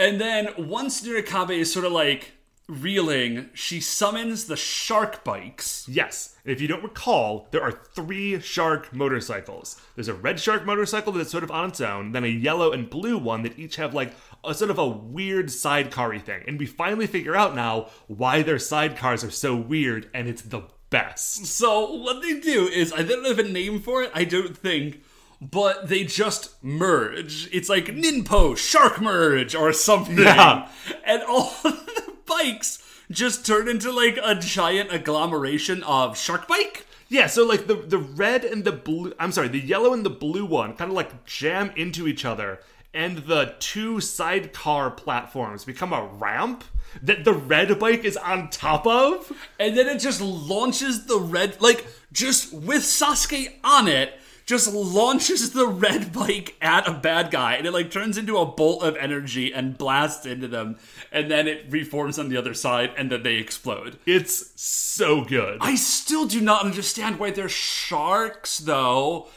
and then once Nurikabe is sort of like reeling, she summons the shark bikes. Yes. And if you don't recall, there are three shark motorcycles. There's a red shark motorcycle that's sort of on its own, then a yellow and blue one that each have like a sort of a weird sidecar thing. And we finally figure out now why their sidecars are so weird, and it's the best. So what they do is I don't have a name for it. I don't think, but they just merge. It's like Ninpo Shark Merge or something, Yeah. and all <laughs> the bikes just turn into like a giant agglomeration of shark bike. Yeah, so like the the red and the blue I'm sorry, the yellow and the blue one kind of like jam into each other and the two sidecar platforms become a ramp that the red bike is on top of. And then it just launches the red, like, just with Sasuke on it, just launches the red bike at a bad guy. And it, like, turns into a bolt of energy and blasts into them. And then it reforms on the other side, and then they explode. It's so good. I still do not understand why they're sharks, though.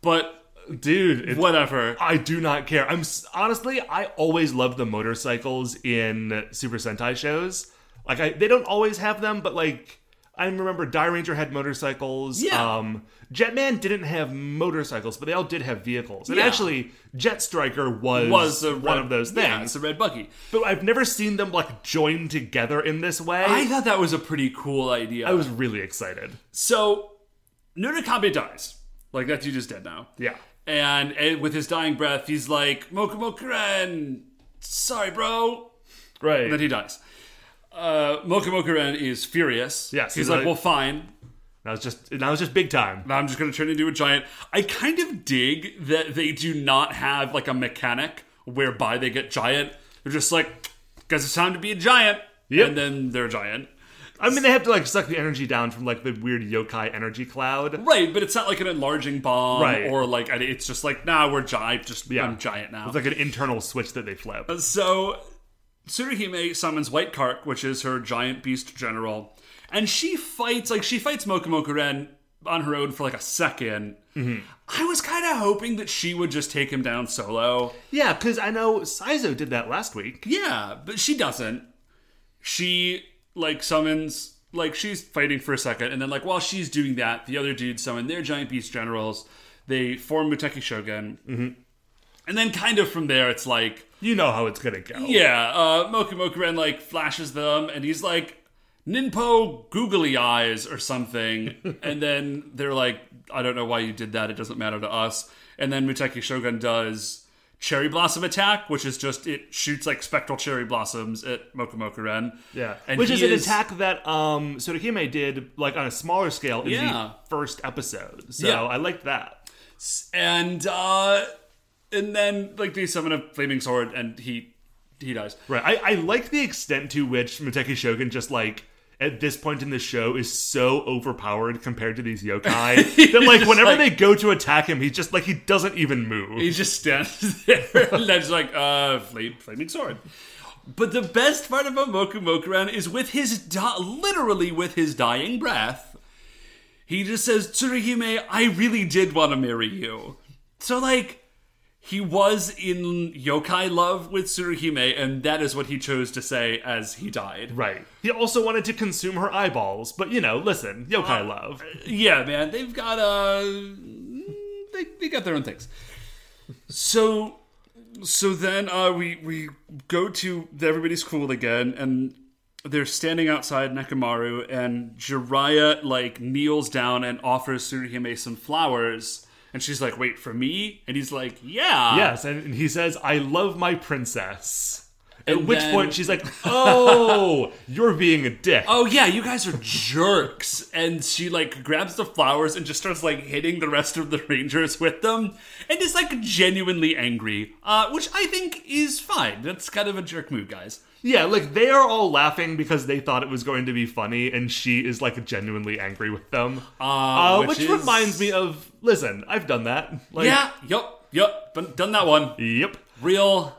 But Dude, it's, whatever. I do not care. I'm honestly, I always love the motorcycles in Super Sentai shows. Like, I, they don't always have them, but like, I remember Dairanger had motorcycles. Yeah. Um, Jetman didn't have motorcycles, but they all did have vehicles. And Yeah. actually, Jet Striker was, Was a one of those Yeah, things. it's a red buggy. but I've never seen them like joined together in this way. I thought that was a pretty cool idea. I was really excited. so, Nurikabe dies. Like, that dude is dead now. Yeah. And, and with his dying breath, he's like, Mokumokuren, sorry, bro. Right. And then he dies. Uh, Mocha Mocha Ren is furious. Yes, he's he's like, like- well, fine. That was just now it's just big time. I'm just gonna turn into a giant. I kind of dig that they do not have like a mechanic whereby they get giant. They're just like, guess it's time to be a giant, Yep. and then they're a giant. I mean, they have to like suck the energy down from like the weird yokai energy cloud. Right, but it's not like an enlarging bomb Right. or like it's just like, nah, we're giant. Just Yeah. I'm giant now. It's like an internal switch that they flip. So Tsuruhime summons White Kark, which is her giant beast general, and she fights like she fights Mocha Ren on her own for like a 2nd I was kind of hoping that she would just take him down solo. Yeah, because I know Saizo did that last week. Yeah, but she doesn't. She like summons like she's fighting for a second, and then like while she's doing that, the other dudes summon their giant beast generals. They form Muteki Shogun, mm-hmm. and then kind of from there, it's like You know how it's gonna go. yeah, uh, Mokumokuren like flashes them, and he's like Ninpo googly eyes or something, <laughs> and then they're like, I don't know why you did that. It doesn't matter to us. And then Muteki Shogun does cherry blossom attack, which is just it shoots like spectral cherry blossoms at Mokumokuren. Yeah, and which is an attack that um Sodokime did like on a smaller scale in Yeah. the first episode. So Yeah. I liked that. and uh, and then like they summon a flaming sword, and he he dies. Right. I, I like the extent to which Muteki Shogun just like at this point in the show is so overpowered compared to these yokai <laughs> that like whenever like- they go to attack him, he's just like he doesn't even move. He just stands <laughs> there and then just like, uh, flame, flaming sword. But the best part about Mokumokuren is with his, di- literally with his dying breath, he just says, Tsuruhime, I really did want to marry you. So, like, he was in yokai love with Tsuruhime, and that is what he chose to say as he died. Right. He also wanted to consume her eyeballs, but you know, listen, yokai love. Yeah, man, they've got uh they, they got their own things. So so then uh we we go to the everybody's cool again and they're standing outside Nekomaru and Jiraiya like kneels down and offers Tsuruhime some flowers and she's like, "Wait for me?" And he's like, "Yeah." Yes, and he says, "I love my princess." At And which then- point she's like, "Oh, <laughs> you're being a dick." Oh yeah, you guys are jerks. And she like grabs the flowers and just starts like hitting the rest of the rangers with them, and is like genuinely angry, uh, which I think is fine. That's kind of a jerk move, guys. Yeah, like they are all laughing because they thought it was going to be funny, and she is like genuinely angry with them. Uh, which which is- reminds me of, listen, I've done that. Like, yeah, yup, yup. Done, done that one. Yep. Real,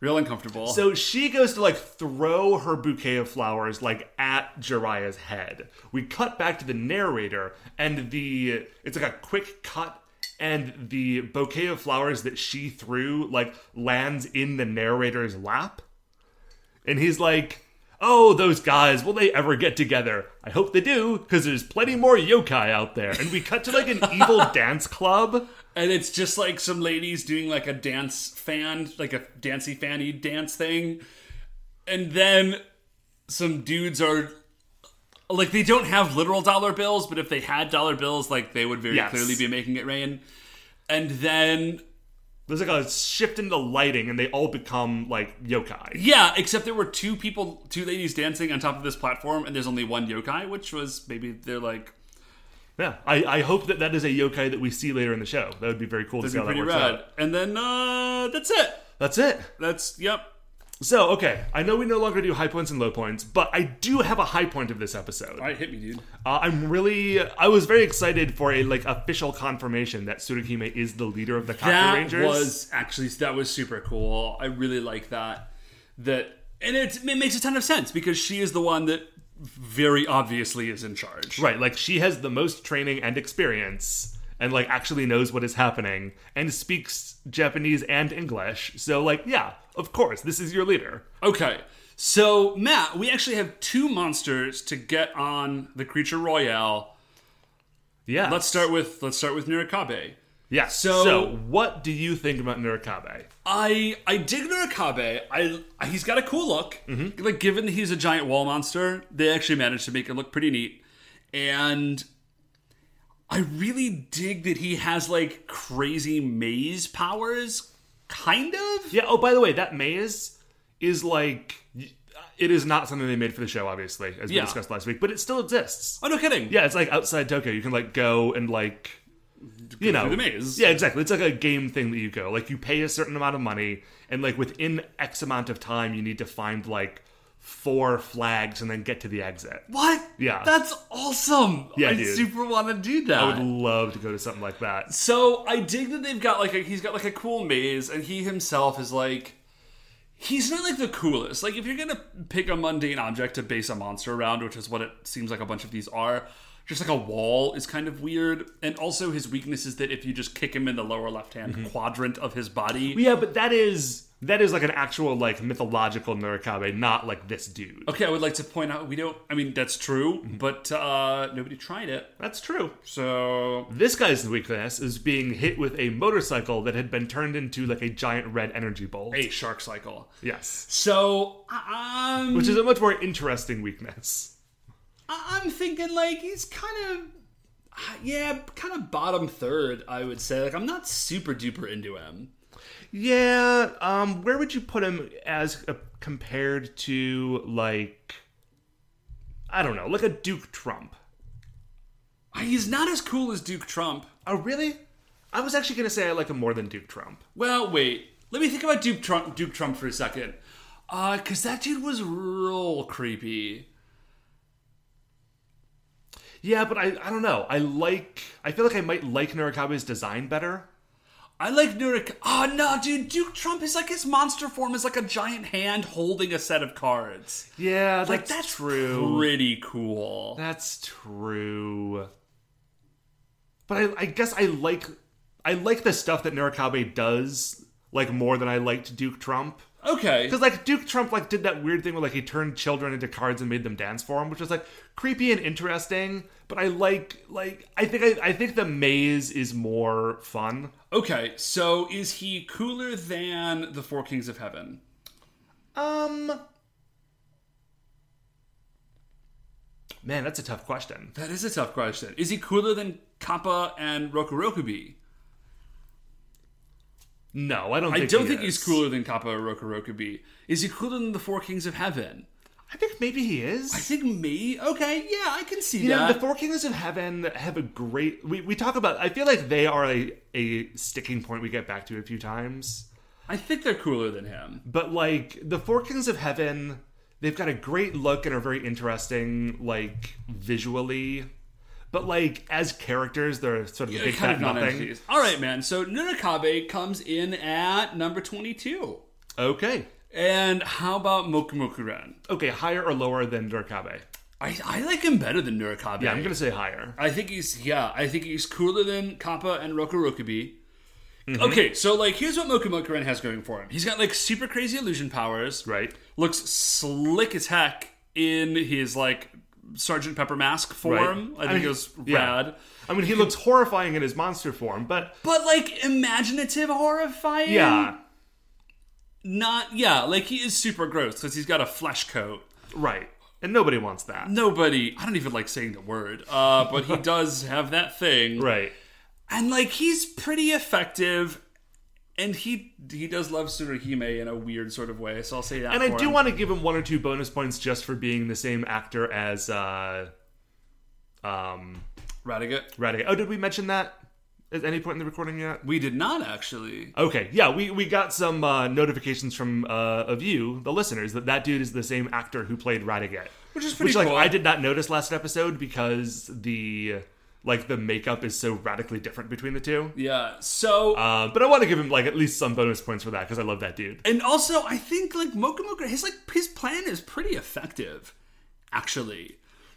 real uncomfortable. So she goes to like throw her bouquet of flowers like at Jiraiya's head. We cut back to the narrator, and the it's like a quick cut, and the bouquet of flowers that she threw like lands in the narrator's lap, and he's like. Oh, those guys, will they ever get together? I hope they do, because there's plenty more yokai out there. And we cut to like an evil <laughs> dance club. and it's just like some ladies doing like a dance fan, like a dancy fanny dance thing. And then some dudes are like they don't have literal dollar bills, but if they had dollar bills, like they would very Yes. clearly be making it rain. And then There's like a shift into lighting, and they all become like yokai. yeah, except there were two people, two ladies dancing on top of this platform, and there's only one yokai, which was maybe they're like Yeah, I, I hope that that is a yokai that we see later in the show. That would be very cool to see how that pretty works rad. out. And then uh that's it. That's it. That's yep. So, okay, I know we no longer do high points and low points, but I do have a high point of this episode. All right, hit me, dude. Uh, I'm really, I was very excited for a like official confirmation that Tsuruhime is the leader of the Kaku that Rangers. That was actually that was super cool. I really like that. That and it, it makes a ton of sense because she is the one that very obviously is in charge. right. Like she has the most training and experience, and like actually knows what is happening and speaks Japanese and English. So, like, yeah, of course, this is your leader. Okay. So Matt, we actually have two monsters to get on the creature royale. Yeah. Let's start with let's start with Nurikabe. Yeah. So- so, what do you think about Nurikabe? I I dig Nurikabe. I he's got a cool look. Mm-hmm. Like given that he's a giant wall monster, they actually managed to make it look pretty neat. And I really dig that he has like crazy maze powers. Kind of. Yeah. Oh, by the way, that maze is like it is not something they made for the show, obviously, as we Yeah. discussed last week, but it still exists. Oh no, kidding. Yeah, it's like outside Tokyo. You can like go and like you know through the maze. Yeah, exactly. It's like a game thing that you go. Like you pay a certain amount of money, and like within X amount of time, you need to find like four flags and then get to the exit. What? Yeah. That's awesome. Yeah, I dude. super want to do that. I would love to go to something like that. So I dig that they've got like a, he's got like a cool maze, and he himself is like he's not like the coolest. Like if you're gonna pick a mundane object to base a monster around, which is what it seems like a bunch of these are, just like a wall is kind of weird. And also his weakness is that if you just kick him in the lower left hand Mm-hmm. quadrant of his body. Yeah, but that is that is like an actual like mythological Nurikabe, not like this dude. Okay, I would like to point out we don't. I mean, that's true, Mm-hmm. but uh, nobody tried it. That's true. So This guy's weakness is being hit with a motorcycle that had been turned into like a giant red energy bolt. a shark cycle. Yes. So um, Which is a much more interesting weakness. I'm thinking like he's kind of yeah, kind of bottom third. I would say like I'm not super duper into him. Yeah, um, where would you put him as uh, compared to like I don't know, like a Duke Trump? He's not as cool as Duke Trump. Oh, really? I was actually going to say I like him more than Duke Trump. Well, wait. Let me think about Duke Trump. Duke Trump for a second. Uh, cause that dude was real creepy. Yeah, but I I don't know. I like I feel like I might like Nurikabe's design better. I like Nurik. Oh no, dude! Duke Trump is like his monster form is like a giant hand holding a set of cards. Yeah, that's, Like that's true. Pretty cool. That's true. But I, I guess I like I like the stuff that Nurikabe does like more than I liked Duke Trump. Okay. Because like Duke Trump like did that weird thing where like he turned children into cards and made them dance for him, which was like creepy and interesting. But I like like I think I, I think the maze is more fun. Okay, so is he cooler than the Four Kings of Heaven? Um, man, that's a tough question. That is a tough question. Is he cooler than Kappa and Rokurokubi? No, I don't. I Think don't think is. he's cooler than Kappa or Rokurokubi. Is he cooler than the Four Kings of Heaven? I think maybe he is. I think me. Okay, yeah, I can see You know, the Four Kings of Heaven have a great. We, we talk about. I feel like they are a, a sticking point we get back to a few times. I think they're cooler than him. But like the Four Kings of Heaven, they've got a great look and are very interesting, like visually. But like as characters, they're sort of a big kind fat of nothing. non-entities. All right, man. So Nurikabe comes in at number twenty-two. Okay, And how about Mokumokuren? okay, higher or lower than Nurikabe? I, I like him better than Nurikabe. Yeah, I'm gonna say higher. I think he's yeah. I think he's cooler than Kappa and Rokurokubi. Mm-hmm. Okay, so like here's what Mokumokuren has going for him. He's got like super crazy illusion powers. Right. Looks slick as heck in his like Sergeant Pepper mask form. I, I think mean, it was yeah. rad. I mean, he looks horrifying in his monster form, but But like imaginative horrifying. yeah, Not yeah, like he is super gross because he's got a flesh coat. right. And nobody wants that. Nobody, I don't even like saying the word, uh, but he <laughs> does have that thing. Right. and like he's pretty effective and he he does love Tsuruhime in a weird sort of way so i'll say that And I do him. want to give him one or two bonus points just for being the same actor as uh um Radigat. Radigan. Oh, did we mention that at any point in the recording yet? we did not actually Okay, yeah, we, we got some uh, notifications from uh, of you, the listeners, that that dude is the same actor who played Radigat, Which is pretty which like. I did not notice last episode because the like the makeup is so radically different between the two. yeah so Uh, but I want to give him like at least some bonus points for that because I love that dude. and also i think like mokumoku his like his plan is pretty effective actually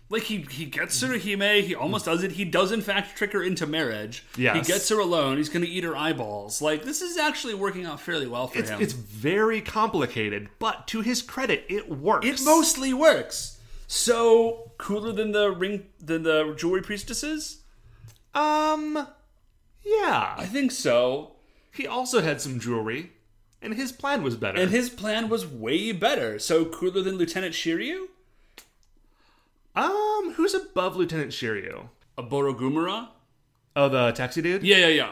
like he he gets Tsuruhime, he almost does it. He does in fact trick her into marriage. Yes. He gets her alone. He's going to eat her eyeballs. Like this is actually working out fairly well for It's, him. it's very complicated, but to his credit, it works. It mostly works. So cooler than the ring than the jewelry priestesses? um, yeah. I think so. He also had some jewelry, and his plan was better. And his plan was way better. So cooler than Lieutenant Shiryu? Um, who's above Lieutenant Shiryu? A Borogumara? Oh, the taxi dude. Yeah, yeah, yeah.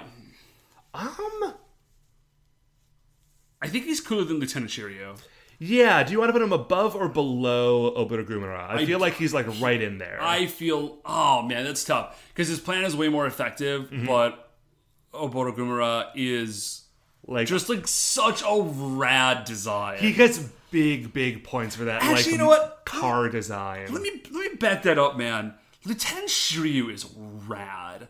Um, I think he's cooler than Lieutenant Shiryu. Yeah, do you want to put him above or below Oboro Gumara? I, feel like he's like right in there. I feel, oh man, that's tough because his plan is way more effective, Mm-hmm. but Oboro Gumara is like just like such a rad design. he gets big, big points for that. Actually, like you know what? car design. let me let me back that up, man. Lieutenant Shiryu is rad.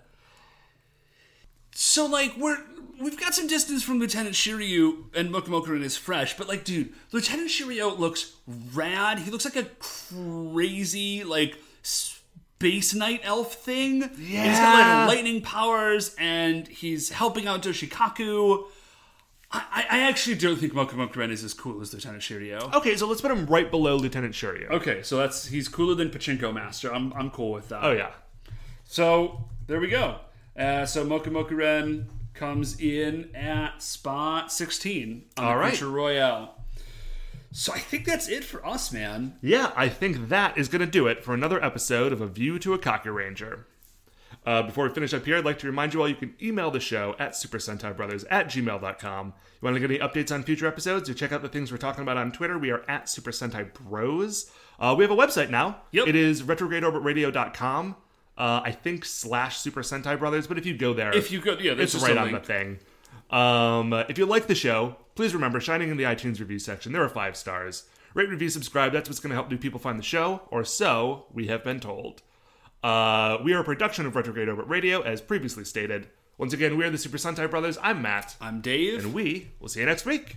So like we're we've got some distance from Lieutenant Shiryu and Mokumokuren is fresh, but like dude, Lieutenant Shiryu looks rad. He looks like a crazy like space knight elf thing. Yeah, He's got like lightning powers and he's helping out Doshikaku. I, I actually don't think Mokumokuren is as cool as Lieutenant Shiryu. Okay, so let's put him right below Lieutenant Shiryu. Okay, so that's he's cooler than Pachinko Master. I'm I'm cool with that. Oh yeah. So there we go. Uh, so Mokumokuren comes in at spot 16 on All right. Royale. So I think that's it for us, man. Yeah, I think that is going to do it for another episode of A View to a Kaku Ranger. Uh, before we finish up here, I'd like to remind you all you can email the show at Super Sentai Brothers at gmail.com. You want to get any updates on future episodes or check out the things we're talking about on Twitter? We are at Super Sentai Bros. Uh, we have a website now. Yep. It is retrogradeorbitradio.com. Uh, I think slash Super Sentai Brothers, but if you go there, If you go, yeah, it's right on the thing. Um, if you like the show, please remember shining in the iTunes review section. There are five stars. Rate, review, subscribe. That's what's going to help new people find the show, or so we have been told. Uh, we are a production of Retrograde Orbit Radio, as previously stated. Once again, we are the Super Sentai Brothers. I'm Matt. I'm Dave. And we will see you next week.